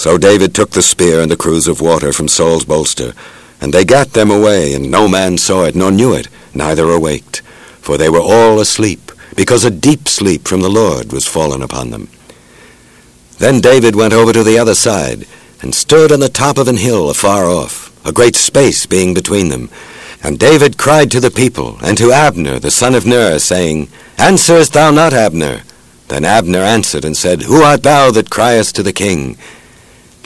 So David took the spear and the cruse of water from Saul's bolster, and they gat them away, and no man saw it, nor knew it, neither awaked. For they were all asleep, because a deep sleep from the Lord was fallen upon them. Then David went over to the other side, and stood on the top of an hill afar off, a great space being between them. And David cried to the people, and to Abner the son of Ner, saying, Answerest thou not, Abner? Then Abner answered and said, Who art thou that criest to the king?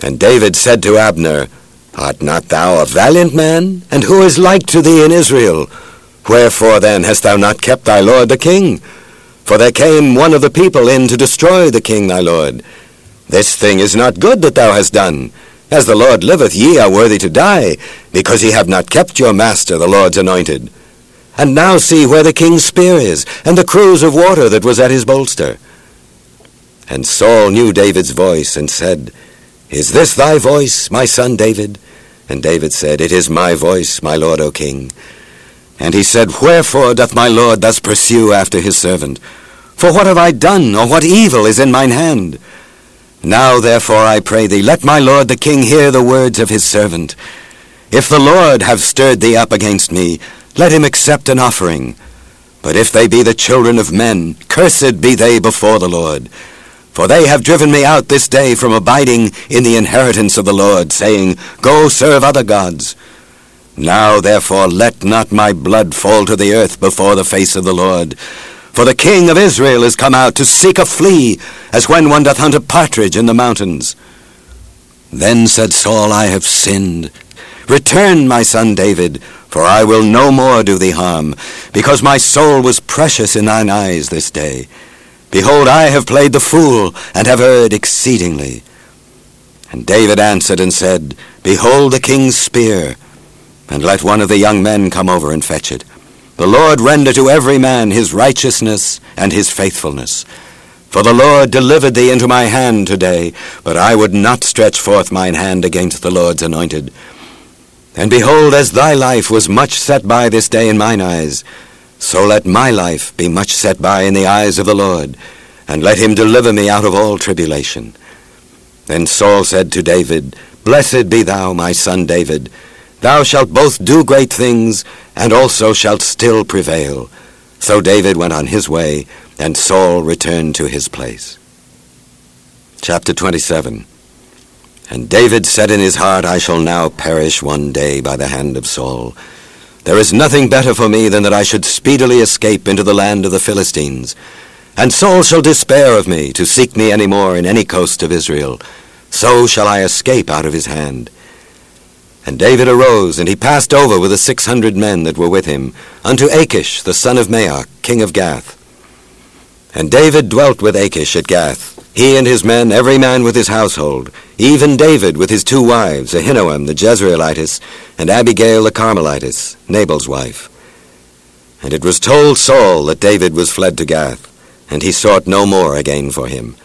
And David said to Abner, Art not thou a valiant man? And who is like to thee in Israel? Wherefore then hast thou not kept thy lord the king? For there came one of the people in to destroy the king thy lord. This thing is not good that thou hast done. As the Lord liveth, ye are worthy to die, because ye have not kept your master, the Lord's anointed. And now see where the king's spear is, and the cruse of water that was at his bolster. And Saul knew David's voice, and said, Is this thy voice, my son David? And David said, It is my voice, my lord, O king. And he said, Wherefore doth my lord thus pursue after his servant? For what have I done, or what evil is in mine hand? Now therefore I pray thee, let my lord the king hear the words of his servant. If the Lord have stirred thee up against me, let him accept an offering. But if they be the children of men, cursed be they before the Lord. For they have driven me out this day from abiding in the inheritance of the Lord, saying, Go serve other gods. Now therefore let not my blood fall to the earth before the face of the Lord. For the king of Israel is come out to seek a flea, as when one doth hunt a partridge in the mountains. Then said Saul, I have sinned. Return, my son David, for I will no more do thee harm, because my soul was precious in thine eyes this day. Behold, I have played the fool, and have erred exceedingly. And David answered and said, Behold the king's spear, and let one of the young men come over and fetch it. The Lord render to every man his righteousness and his faithfulness. For the Lord delivered thee into my hand today, but I would not stretch forth mine hand against the Lord's anointed. And behold, as thy life was much set by this day in mine eyes, so let my life be much set by in the eyes of the Lord, and let him deliver me out of all tribulation. Then Saul said to David, Blessed be thou, my son David. Thou shalt both do great things, and also shalt still prevail. So David went on his way, and Saul returned to his place. Chapter 27 And David said in his heart, I shall now perish one day by the hand of Saul. There is nothing better for me than that I should speedily escape into the land of the Philistines. And Saul shall despair of me to seek me any more in any coast of Israel. So shall I escape out of his hand. And David arose, and he passed over with the six hundred men that were with him, unto Achish the son of Maoch, king of Gath. And David dwelt with Achish at Gath, he and his men, every man with his household, even David with his two wives, Ahinoam the Jezreelitess, and Abigail the Carmelitess, Nabal's wife. And it was told Saul that David was fled to Gath, and he sought no more again for him.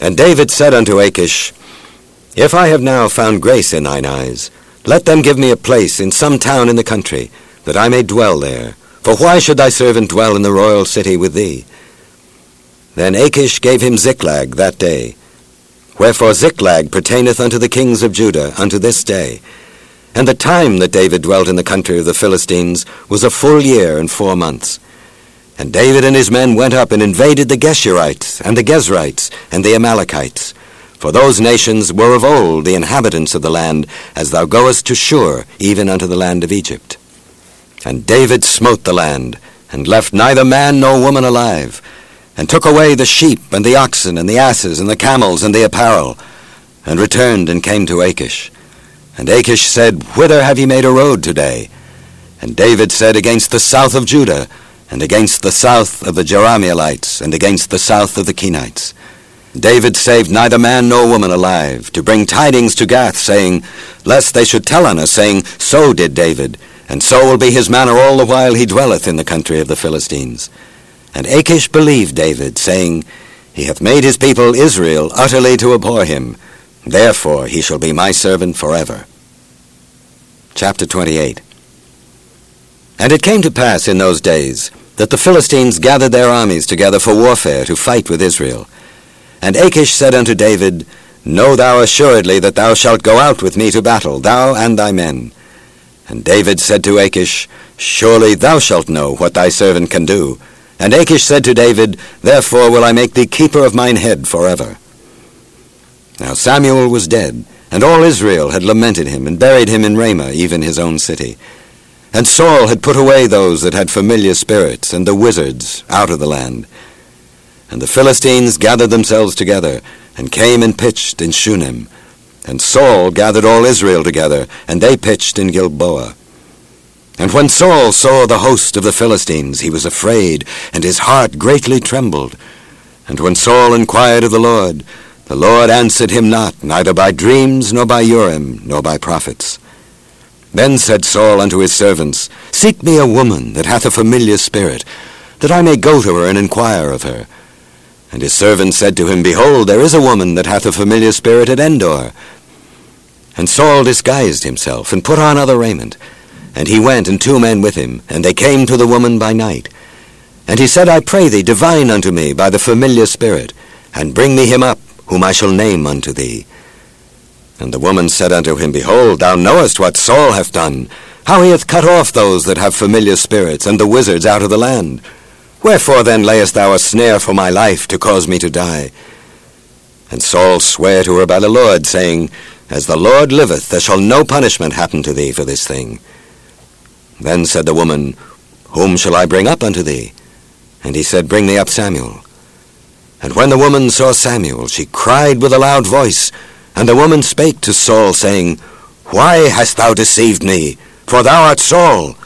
And David said unto Achish, If I have now found grace in thine eyes, let them give me a place in some town in the country, that I may dwell there. For why should thy servant dwell in the royal city with thee? Then Achish gave him Ziklag that day. Wherefore Ziklag pertaineth unto the kings of Judah unto this day. And the time that David dwelt in the country of the Philistines was a full year and four months. And David and his men went up and invaded the Geshurites, and the Gezrites, and the Amalekites. For those nations were of old the inhabitants of the land, as thou goest to Shur, even unto the land of Egypt. And David smote the land, and left neither man nor woman alive, and took away the sheep and the oxen and the asses and the camels and the apparel, and returned and came to Achish. And Achish said, Whither have ye made a road today? And David said, Against the south of Judah, and against the south of the Jerahmeelites, and against the south of the Kenites. David saved neither man nor woman alive, to bring tidings to Gath, saying, Lest they should tell on us, saying, So did David, and so will be his manner all the while he dwelleth in the country of the Philistines. And Achish believed David, saying, He hath made his people Israel utterly to abhor him. Therefore he shall be my servant forever. Chapter 28 And it came to pass in those days that the Philistines gathered their armies together for warfare to fight with Israel. And Achish said unto David, Know thou assuredly that thou shalt go out with me to battle, thou and thy men. And David said to Achish, Surely thou shalt know what thy servant can do. And Achish said to David, Therefore will I make thee keeper of mine head forever. Now Samuel was dead, and all Israel had lamented him, and buried him in Ramah, even his own city. And Saul had put away those that had familiar spirits, and the wizards, out of the land. And the Philistines gathered themselves together, and came and pitched in Shunem. And Saul gathered all Israel together, and they pitched in Gilboa. And when Saul saw the host of the Philistines, he was afraid, and his heart greatly trembled. And when Saul inquired of the Lord, the Lord answered him not, neither by dreams, nor by Urim, nor by prophets. Then said Saul unto his servants, Seek me a woman that hath a familiar spirit, that I may go to her and inquire of her. And his servants said to him, Behold, there is a woman that hath a familiar spirit at Endor. And Saul disguised himself, and put on other raiment. And he went, and two men with him, and they came to the woman by night. And he said, I pray thee, divine unto me by the familiar spirit, and bring me him up, whom I shall name unto thee. And the woman said unto him, Behold, thou knowest what Saul hath done, how he hath cut off those that have familiar spirits, and the wizards out of the land. Wherefore then layest thou a snare for my life, to cause me to die? And Saul sware to her by the Lord, saying, As the Lord liveth, there shall no punishment happen to thee for this thing. Then said the woman, Whom shall I bring up unto thee? And he said, Bring thee up Samuel. And when the woman saw Samuel, she cried with a loud voice. And the woman spake to Saul, saying, Why hast thou deceived me? For thou art Saul.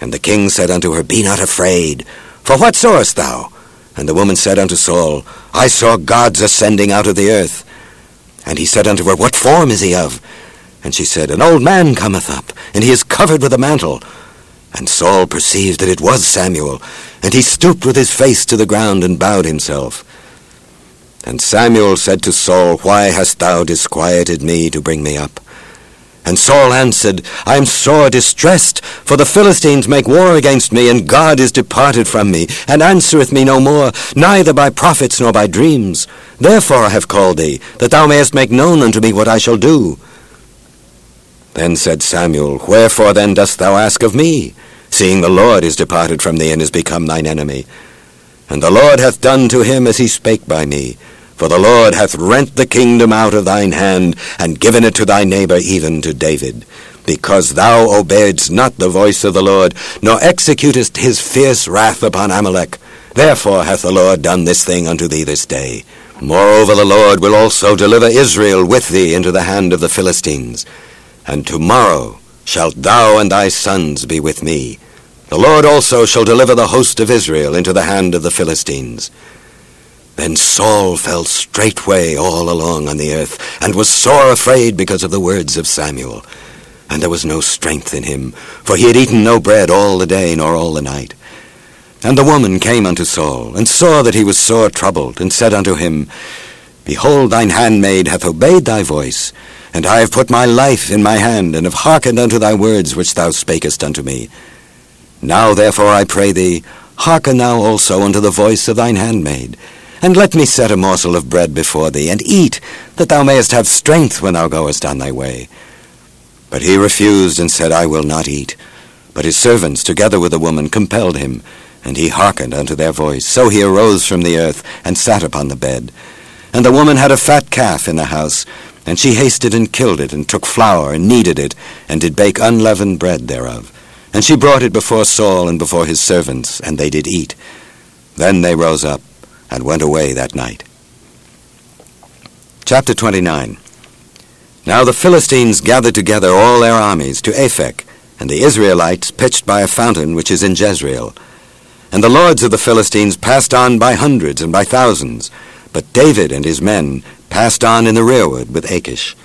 And the king said unto her, Be not afraid. For what sawest thou? And the woman said unto Saul, I saw gods ascending out of the earth. And he said unto her, What form is he of? And she said, An old man cometh up, and he is covered with a mantle. And Saul perceived that it was Samuel, and he stooped with his face to the ground and bowed himself. And Samuel said to Saul, Why hast thou disquieted me to bring me up? And Saul answered, I am sore distressed, for the Philistines make war against me, and God is departed from me, and answereth me no more, neither by prophets nor by dreams. Therefore I have called thee, that thou mayest make known unto me what I shall do. Then said Samuel, Wherefore then dost thou ask of me? seeing the Lord is departed from thee and is become thine enemy. And the Lord hath done to him as he spake by me. For the Lord hath rent the kingdom out of thine hand, and given it to thy neighbor, even to David. Because thou obeyedst not the voice of the Lord, nor executest his fierce wrath upon Amalek. Therefore hath the Lord done this thing unto thee this day. Moreover the Lord will also deliver Israel with thee into the hand of the Philistines. And tomorrow shalt thou and thy sons be with me. The Lord also shall deliver the host of Israel into the hand of the Philistines. Then Saul fell straightway all along on the earth, and was sore afraid because of the words of Samuel. And there was no strength in him, for he had eaten no bread all the day nor all the night. And the woman came unto Saul, and saw that he was sore troubled, and said unto him, Behold, thine handmaid hath obeyed thy voice, and I have put my life in my hand, and have hearkened unto thy words which thou spakest unto me. Now therefore I pray thee, hearken thou also unto the voice of thine handmaid, and let me set a morsel of bread before thee, and eat, that thou mayest have strength when thou goest on thy way. But he refused, and said, I will not eat. But his servants, together with the woman, compelled him, and he hearkened unto their voice. So he arose from the earth, and sat upon the bed. And the woman had a fat calf in the house, and she hasted and killed it, and took flour, and kneaded it, and did bake unleavened bread thereof. And she brought it before Saul and before his servants, and they did eat. Then they rose up, and went away that night. Chapter 29 Now the Philistines gathered together all their armies to Aphek, and the Israelites pitched by a fountain which is in Jezreel. And the lords of the Philistines passed on by hundreds and by thousands, but David and his men passed on in the rearward with Achish.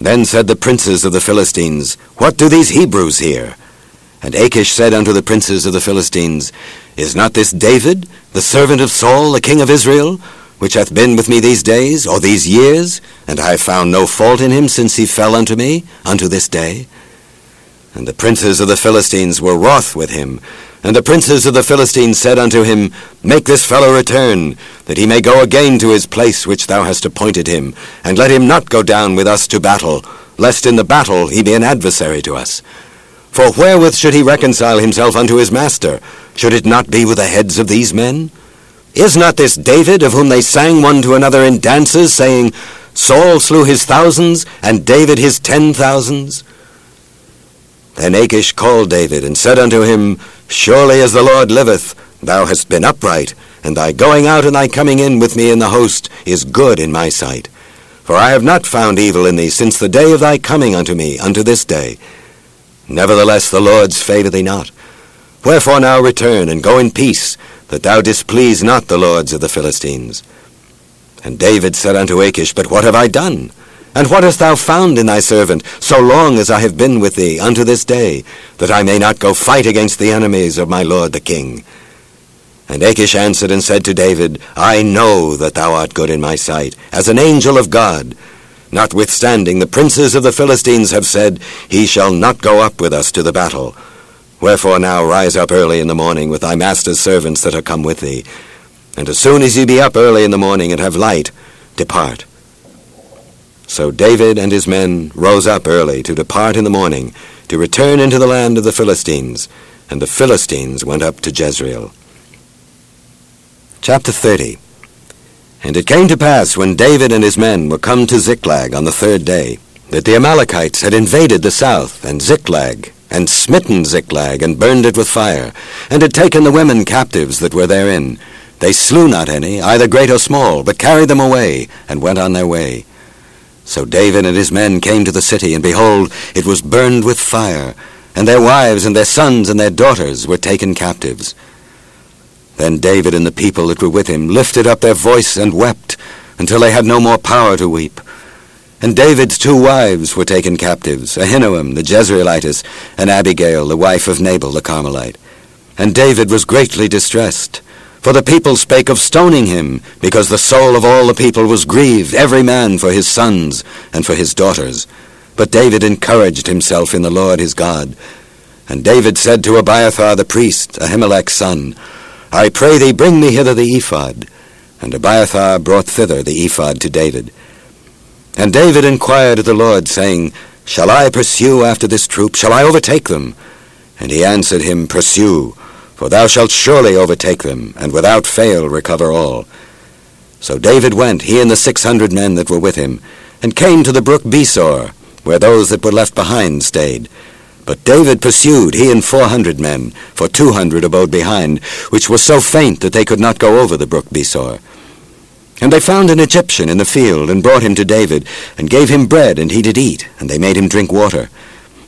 Then said the princes of the Philistines, What do these Hebrews here? And Achish said unto the princes of the Philistines, Is not this David, the servant of Saul, the king of Israel, which hath been with me these days, or these years, and I have found no fault in him since he fell unto me, unto this day? And the princes of the Philistines were wroth with him, And the princes of the Philistines said unto him, Make this fellow return, that he may go again to his place which thou hast appointed him, and let him not go down with us to battle, lest in the battle he be an adversary to us. For wherewith should he reconcile himself unto his master? Should it not be with the heads of these men? Is not this David, of whom they sang one to another in dances, saying, Saul slew his thousands, and David his ten thousands? Then Achish called David, and said unto him, Surely as the Lord liveth, thou hast been upright, and thy going out and thy coming in with me in the host is good in my sight. For I have not found evil in thee since the day of thy coming unto me unto this day. Nevertheless the lords favour thee not. Wherefore now return, and go in peace, that thou displease not the lords of the Philistines. And David said unto Achish, But what have I done? And what hast thou found in thy servant, so long as I have been with thee unto this day, that I may not go fight against the enemies of my lord the king? And Achish answered and said to David, I know that thou art good in my sight, as an angel of God. Notwithstanding, the princes of the Philistines have said, He shall not go up with us to the battle. Wherefore now rise up early in the morning with thy master's servants that are come with thee. And as soon as ye be up early in the morning and have light, depart. So David and his men rose up early to depart in the morning, to return into the land of the Philistines, and the Philistines went up to Jezreel. Chapter 30 And it came to pass, when David and his men were come to Ziklag on the third day, that the Amalekites had invaded the south, and Ziklag, and smitten Ziklag, and burned it with fire, and had taken the women captives that were therein. They slew not any, either great or small, but carried them away, and went on their way. So David and his men came to the city, and behold, it was burned with fire, and their wives and their sons and their daughters were taken captives. Then David and the people that were with him lifted up their voice and wept, until they had no more power to weep. And David's two wives were taken captives, Ahinoam the Jezreelitess, and Abigail the wife of Nabal the Carmelite. And David was greatly distressed. For the people spake of stoning him, because the soul of all the people was grieved, every man for his sons and for his daughters. But David encouraged himself in the Lord his God. And David said to Abiathar the priest, Ahimelech's son, I pray thee bring me hither the ephod. And Abiathar brought thither the ephod to David. And David inquired of the Lord, saying, Shall I pursue after this troop? Shall I overtake them? And he answered him, Pursue. For thou shalt surely overtake them, and without fail recover all. So David went, he and the six hundred men that were with him, and came to the brook Besor, where those that were left behind stayed. But David pursued, he and four hundred men, for two hundred abode behind, which were so faint that they could not go over the brook Besor. And they found an Egyptian in the field, and brought him to David, and gave him bread, and he did eat, and they made him drink water.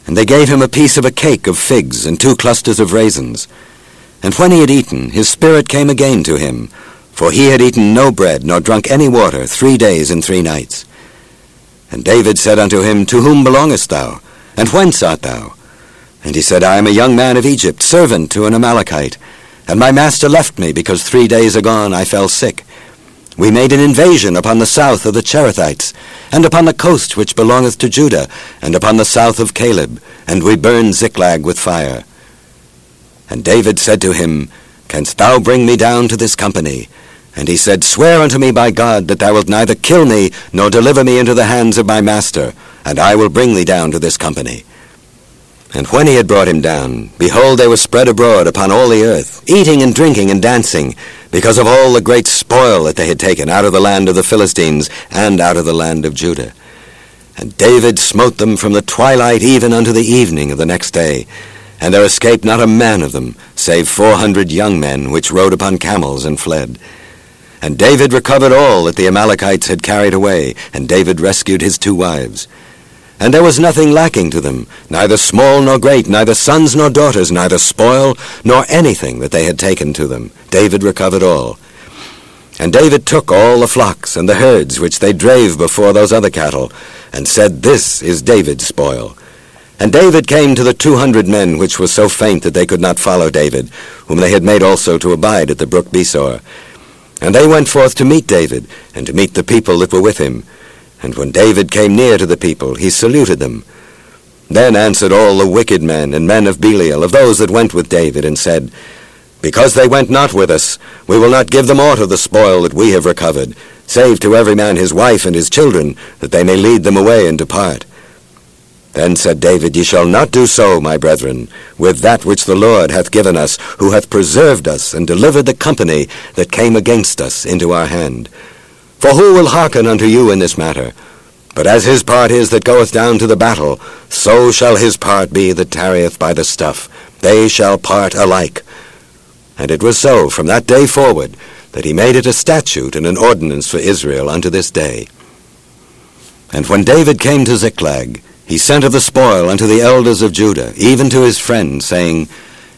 And they gave him a piece of a cake of figs, and two clusters of raisins. And when he had eaten, his spirit came again to him, for he had eaten no bread, nor drunk any water, three days and three nights. And David said unto him, To whom belongest thou? And whence art thou? And he said, I am a young man of Egypt, servant to an Amalekite. And my master left me, because three days agone I fell sick. We made an invasion upon the south of the Cherethites, and upon the coast which belongeth to Judah, and upon the south of Caleb, and we burned Ziklag with fire. And David said to him, Canst thou bring me down to this company? And he said, Swear unto me by God that thou wilt neither kill me, nor deliver me into the hands of my master, and I will bring thee down to this company. And when he had brought him down, behold, they were spread abroad upon all the earth, eating and drinking and dancing, because of all the great spoil that they had taken out of the land of the Philistines and out of the land of Judah. And David smote them from the twilight even unto the evening of the next day, and there escaped not a man of them, save four hundred young men, which rode upon camels and fled. And David recovered all that the Amalekites had carried away, and David rescued his two wives. And there was nothing lacking to them, neither small nor great, neither sons nor daughters, neither spoil nor anything that they had taken to them. David recovered all. And David took all the flocks and the herds which they drave before those other cattle, and said, This is David's spoil. And David came to the two hundred men which were so faint that they could not follow David, whom they had made also to abide at the brook Besor. And they went forth to meet David, and to meet the people that were with him. And when David came near to the people, he saluted them. Then answered all the wicked men and men of Belial, of those that went with David, and said, Because they went not with us, we will not give them aught of the spoil that we have recovered, save to every man his wife and his children, that they may lead them away and depart. Then said David, Ye shall not do so, my brethren, with that which the Lord hath given us, who hath preserved us, and delivered the company that came against us into our hand. For who will hearken unto you in this matter? But as his part is that goeth down to the battle, so shall his part be that tarrieth by the stuff. They shall part alike. And it was so from that day forward that he made it a statute and an ordinance for Israel unto this day. And when David came to Ziklag, he sent of the spoil unto the elders of Judah, even to his friends, saying,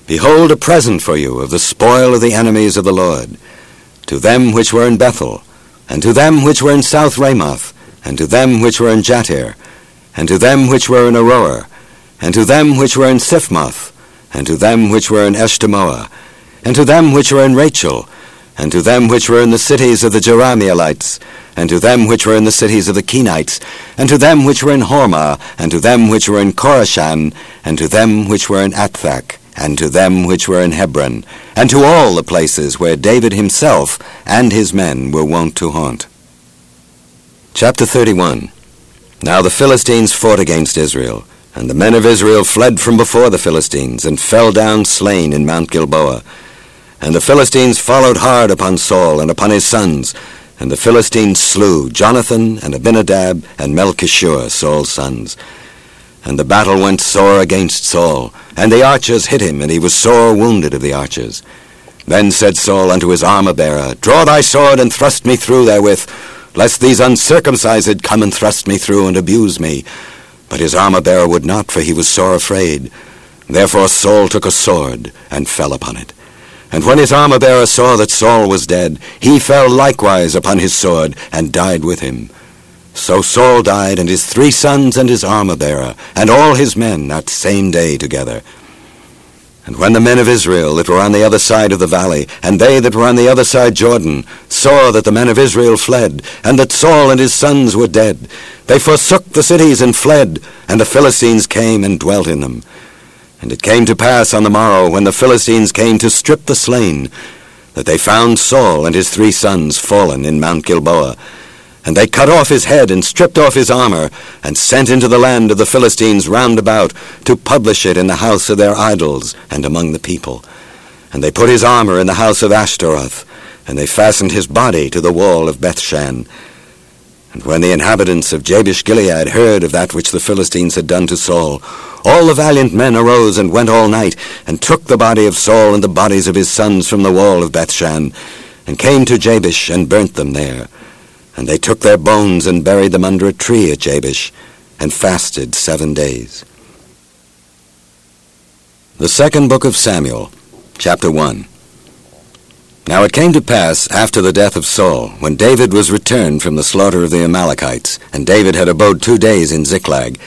Behold a present for you of the spoil of the enemies of the Lord, to them which were in Bethel, and to them which were in South Ramoth, and to them which were in Jattir, and to them which were in Aroer, and to them which were in Siphmoth, and to them which were in Eshtemoa, and to them which were in Rachal, and to them which were in the cities of the Jerahmeelites, and to them which were in the cities of the Kenites, and to them which were in Hormah, and to them which were in Chorashan, and to them which were in Athach, and to them which were in Hebron, and to all the places where David himself and his men were wont to haunt. Chapter 31 Now the Philistines fought against Israel, and the men of Israel fled from before the Philistines, and fell down slain in Mount Gilboa. And the Philistines followed hard upon Saul and upon his sons, and the Philistines slew Jonathan and Abinadab and Melchishua, Saul's sons. And the battle went sore against Saul, and the archers hit him, and he was sore wounded of the archers. Then said Saul unto his armor-bearer, Draw thy sword, and thrust me through therewith, lest these uncircumcised come and thrust me through and abuse me. But his armor-bearer would not, for he was sore afraid. Therefore Saul took a sword, and fell upon it. And when his armor-bearer saw that Saul was dead, he fell likewise upon his sword, and died with him. So Saul died, and his three sons, and his armor-bearer, and all his men that same day together. And when the men of Israel that were on the other side of the valley, and they that were on the other side Jordan, saw that the men of Israel fled, and that Saul and his sons were dead, they forsook the cities and fled, and the Philistines came and dwelt in them. And it came to pass on the morrow, when the Philistines came to strip the slain, that they found Saul and his three sons fallen in Mount Gilboa. And they cut off his head and stripped off his armor, and sent into the land of the Philistines round about to publish it in the house of their idols and among the people. And they put his armor in the house of Ashtaroth, and they fastened his body to the wall of Bethshan. And when the inhabitants of Jabesh Gilead heard of that which the Philistines had done to Saul, all the valiant men arose and went all night, and took the body of Saul and the bodies of his sons from the wall of Bethshan, and came to Jabesh and burnt them there. And they took their bones and buried them under a tree at Jabesh, and fasted seven days. The second book of Samuel, chapter 1. Now it came to pass after the death of Saul, when David was returned from the slaughter of the Amalekites, and David had abode two days in Ziklag.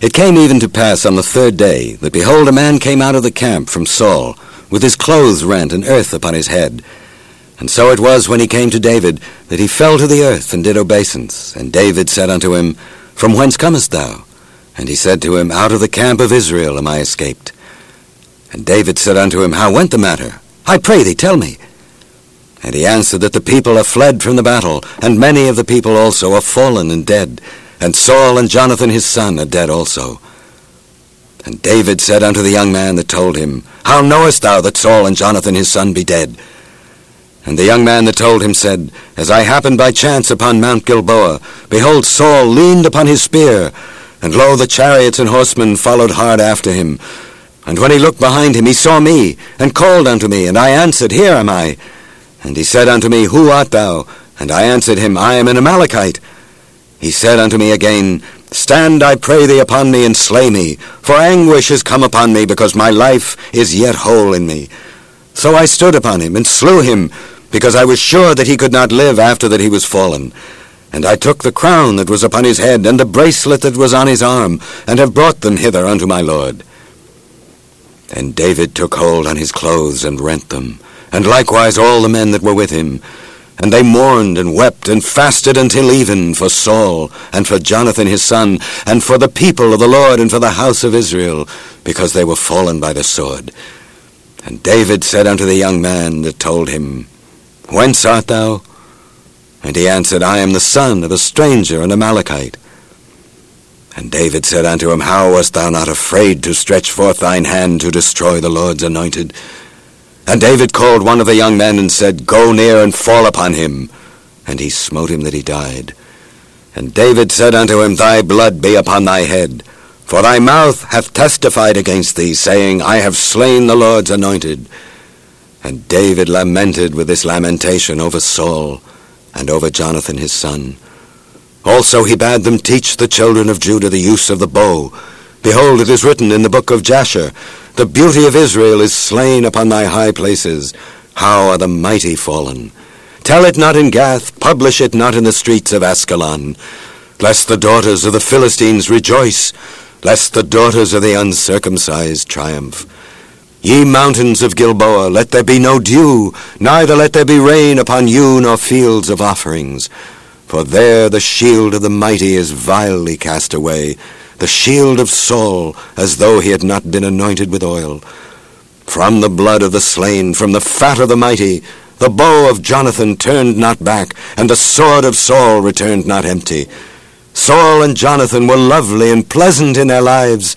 It came even to pass on the third day, that behold, a man came out of the camp from Saul, with his clothes rent and earth upon his head. And so it was when he came to David, that he fell to the earth and did obeisance. And David said unto him, From whence comest thou? And he said to him, Out of the camp of Israel am I escaped. And David said unto him, How went the matter? I pray thee, tell me. And he answered that the people are fled from the battle, and many of the people also are fallen and dead, and Saul and Jonathan his son are dead also. And David said unto the young man that told him, How knowest thou that Saul and Jonathan his son be dead? And the young man that told him said, As I happened by chance upon Mount Gilboa, behold, Saul leaned upon his spear, and lo, the chariots and horsemen followed hard after him. And when he looked behind him, he saw me, and called unto me, and I answered, Here am I. And he said unto me, Who art thou? And I answered him, I am an Amalekite. He said unto me again, Stand, I pray thee, upon me, and slay me, for anguish is come upon me, because my life is yet whole in me. So I stood upon him, and slew him, because I was sure that he could not live after that he was fallen. And I took the crown that was upon his head, and the bracelet that was on his arm, and have brought them hither unto my lord. And David took hold on his clothes, and rent them, and likewise all the men that were with him. And they mourned and wept and fasted until even for Saul and for Jonathan his son and for the people of the Lord and for the house of Israel, because they were fallen by the sword. And David said unto the young man that told him, Whence art thou? And he answered, I am the son of a stranger, an Amalekite. And David said unto him, How wast thou not afraid to stretch forth thine hand to destroy the Lord's anointed? And David called one of the young men and said, Go near and fall upon him. And he smote him that he died. And David said unto him, Thy blood be upon thy head. For thy mouth hath testified against thee, saying, I have slain the Lord's anointed. And David lamented with this lamentation over Saul and over Jonathan his son. Also he bade them teach the children of Judah the use of the bow. Behold, it is written in the book of Jasher, The beauty of Israel is slain upon thy high places. How are the mighty fallen? Tell it not in Gath, publish it not in the streets of Askelon. lest the daughters of the Philistines rejoice, lest the daughters of the uncircumcised triumph. Ye mountains of Gilboa, let there be no dew, neither let there be rain upon you, nor fields of offerings. For there the shield of the mighty is vilely cast away, the shield of Saul, as though he had not been anointed with oil. From the blood of the slain, from the fat of the mighty, the bow of Jonathan turned not back, and the sword of Saul returned not empty. Saul and Jonathan were lovely and pleasant in their lives,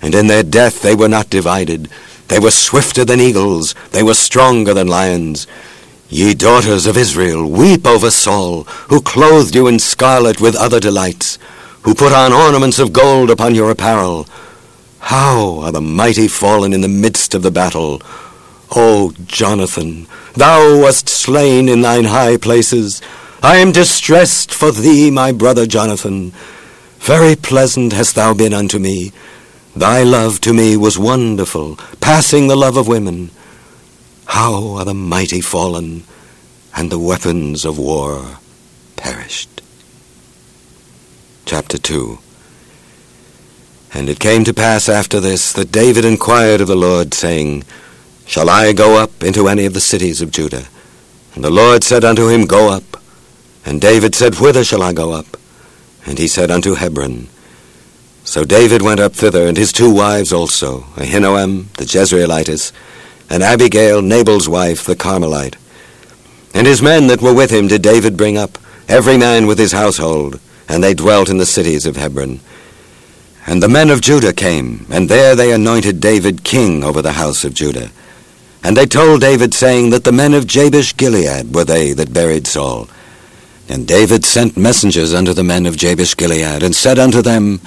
and in their death they were not divided. They were swifter than eagles, they were stronger than lions. Ye daughters of Israel, weep over Saul, who clothed you in scarlet with other delights, who put on ornaments of gold upon your apparel. How are the mighty fallen in the midst of the battle? O Jonathan, thou wast slain in thine high places. I am distressed for thee, my brother Jonathan. Very pleasant hast thou been unto me. Thy love to me was wonderful, passing the love of women. How are the mighty fallen, and the weapons of war perished. Chapter 2 And it came to pass after this that David inquired of the Lord, saying, Shall I go up into any of the cities of Judah? And the Lord said unto him, Go up. And David said, Whither shall I go up? And he said, Unto Hebron. So David went up thither, and his two wives also, Ahinoam the Jezreelitess, and Abigail Nabal's wife, the Carmelite. And his men that were with him did David bring up, every man with his household, and they dwelt in the cities of Hebron. And the men of Judah came, and there they anointed David king over the house of Judah. And they told David, saying that the men of Jabesh Gilead were they that buried Saul. And David sent messengers unto the men of Jabesh Gilead, and said unto them,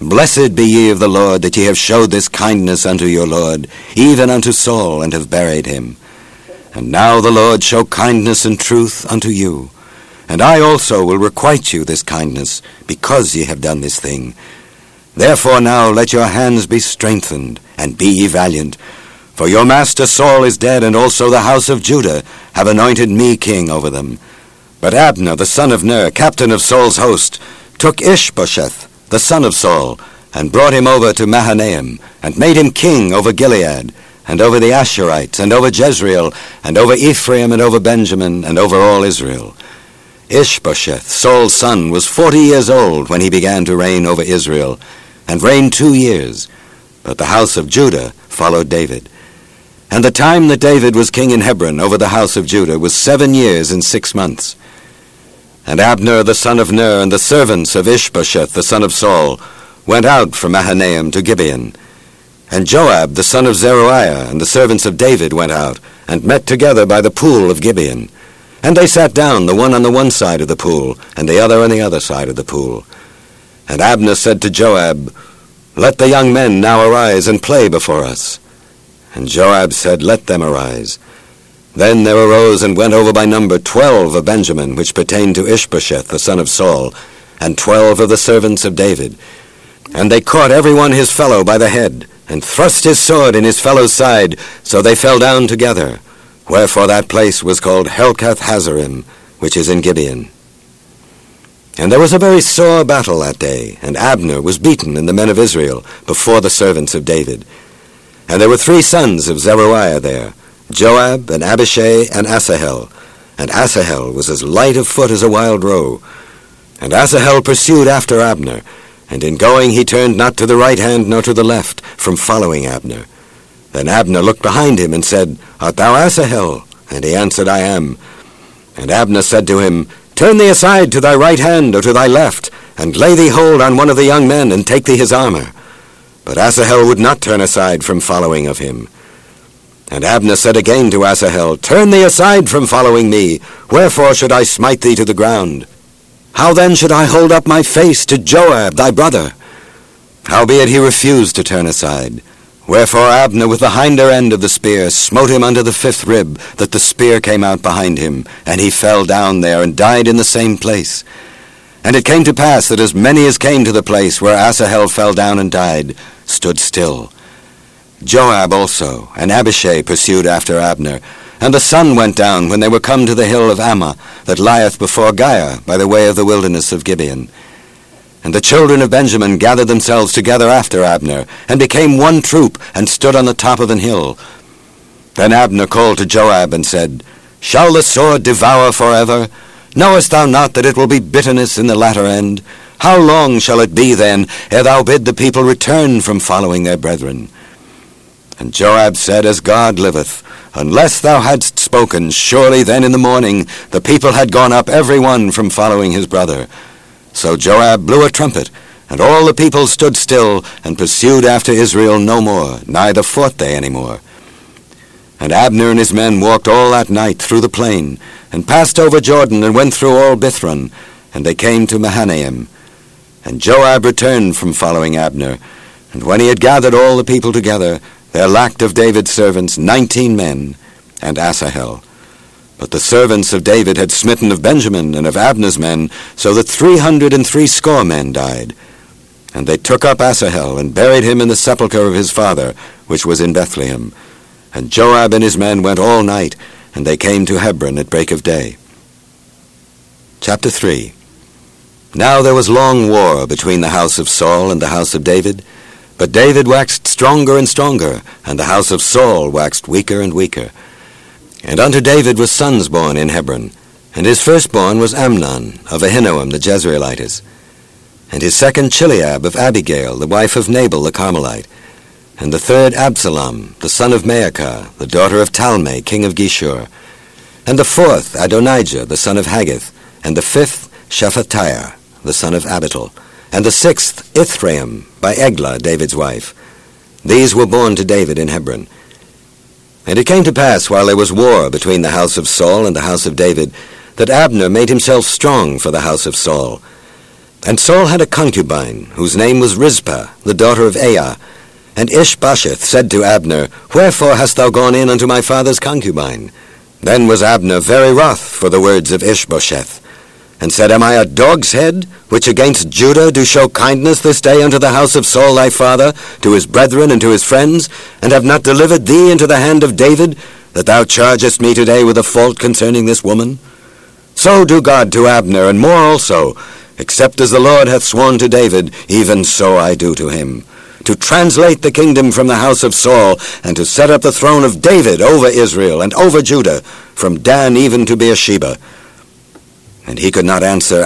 Blessed be ye of the Lord, that ye have showed this kindness unto your Lord, even unto Saul, and have buried him. And now the Lord show kindness and truth unto you. And I also will requite you this kindness, because ye have done this thing. Therefore now let your hands be strengthened, and be ye valiant. For your master Saul is dead, and also the house of Judah have anointed me king over them. But Abner, the son of Ner, captain of Saul's host, took Ishbosheth, the son of Saul, and brought him over to Mahanaim, and made him king over Gilead, and over the Ashurites, and over Jezreel, and over Ephraim, and over Benjamin, and over all Israel. Ishbosheth, Saul's son, was forty years old when he began to reign over Israel, and reigned two years. But the house of Judah followed David. And the time that David was king in Hebron over the house of Judah was seven years and six months. And Abner the son of Ner and the servants of Ishbosheth the son of Saul went out from Mahanaim to Gibeon. And Joab the son of Zeruiah and the servants of David went out and met together by the pool of Gibeon. And they sat down, the one on the one side of the pool, and the other on the other side of the pool. And Abner said to Joab, Let the young men now arise and play before us. And Joab said, Let them arise. Then there arose and went over by number twelve of Benjamin, which pertained to Ishbosheth the son of Saul, and twelve of the servants of David. And they caught every one his fellow by the head, and thrust his sword in his fellow's side, so they fell down together. Wherefore that place was called Helkath Hazzurim, which is in Gibeon. And there was a very sore battle that day, and Abner was beaten in the men of Israel before the servants of David. And there were three sons of Zeruiah there, Joab and Abishai and Asahel. and Asahel was as light of foot as a wild roe. And Asahel pursued after Abner, and in going he turned not to the right hand nor to the left from following Abner. Then Abner looked behind him and said, Art thou Asahel? And he answered, I am. And Abner said to him, Turn thee aside to thy right hand or to thy left, and lay thee hold on one of the young men, and take thee his armor. But Asahel would not turn aside from following of him. And Abner said again to Asahel, Turn thee aside from following me. Wherefore should I smite thee to the ground? How then should I hold up my face to Joab thy brother? Howbeit he refused to turn aside. Wherefore Abner with the hinder end of the spear smote him under the fifth rib, that the spear came out behind him, and he fell down there and died in the same place. And it came to pass that as many as came to the place where Asahel fell down and died stood still. Joab also and Abishai pursued after Abner, and the sun went down when they were come to the hill of Ammah, that lieth before Giah, by the way of the wilderness of Gibeon. And the children of Benjamin gathered themselves together after Abner, and became one troop, and stood on the top of an hill. Then Abner called to Joab, and said, Shall the sword devour forever? Knowest thou not that it will be bitterness in the latter end? How long shall it be then, ere thou bid the people return from following their brethren? And Joab said, As God liveth, unless thou hadst spoken, surely then in the morning the people had gone up every one from following his brother. So Joab blew a trumpet, and all the people stood still, and pursued after Israel no more, neither fought they any more. And Abner and his men walked all that night through the plain, and passed over Jordan, and went through all Bithron, and they came to Mahanaim. And Joab returned from following Abner, and when he had gathered all the people together, there lacked of David's servants nineteen men, and Asahel. But the servants of David had smitten of Benjamin and of Abner's men, so that three hundred and threescore men died. And they took up Asahel, and buried him in the sepulchre of his father, which was in Bethlehem. And Joab and his men went all night, and they came to Hebron at break of day. Chapter 3 Now there was long war between the house of Saul and the house of David, but David waxed stronger and stronger, and the house of Saul waxed weaker and weaker. And unto David was sons born in Hebron, and his firstborn was Amnon of Ahinoam the Jezreelitess, and his second Chileab of Abigail, the wife of Nabal the Carmelite, and the third Absalom, the son of Maacah, the daughter of Talmai, king of Geshur, and the fourth Adonijah, the son of Haggith, and the fifth Shephatiah, the son of Abital, and the sixth Ithream by Eglah, David's wife. These were born to David in Hebron. And it came to pass, while there was war between the house of Saul and the house of David, that Abner made himself strong for the house of Saul. And Saul had a concubine, whose name was Rizpah, the daughter of Aiah. And Ishbosheth said to Abner, Wherefore hast thou gone in unto my father's concubine? Then was Abner very wroth for the words of Ishbosheth and said, Am I a dog's head, which against Judah do show kindness this day unto the house of Saul thy father, to his brethren and to his friends, and have not delivered thee into the hand of David, that thou chargest me today with a fault concerning this woman? So do God to Abner, and more also, except as the Lord hath sworn to David, even so I do to him, to translate the kingdom from the house of Saul, and to set up the throne of David over Israel and over Judah, from Dan even to Beersheba. And he could not answer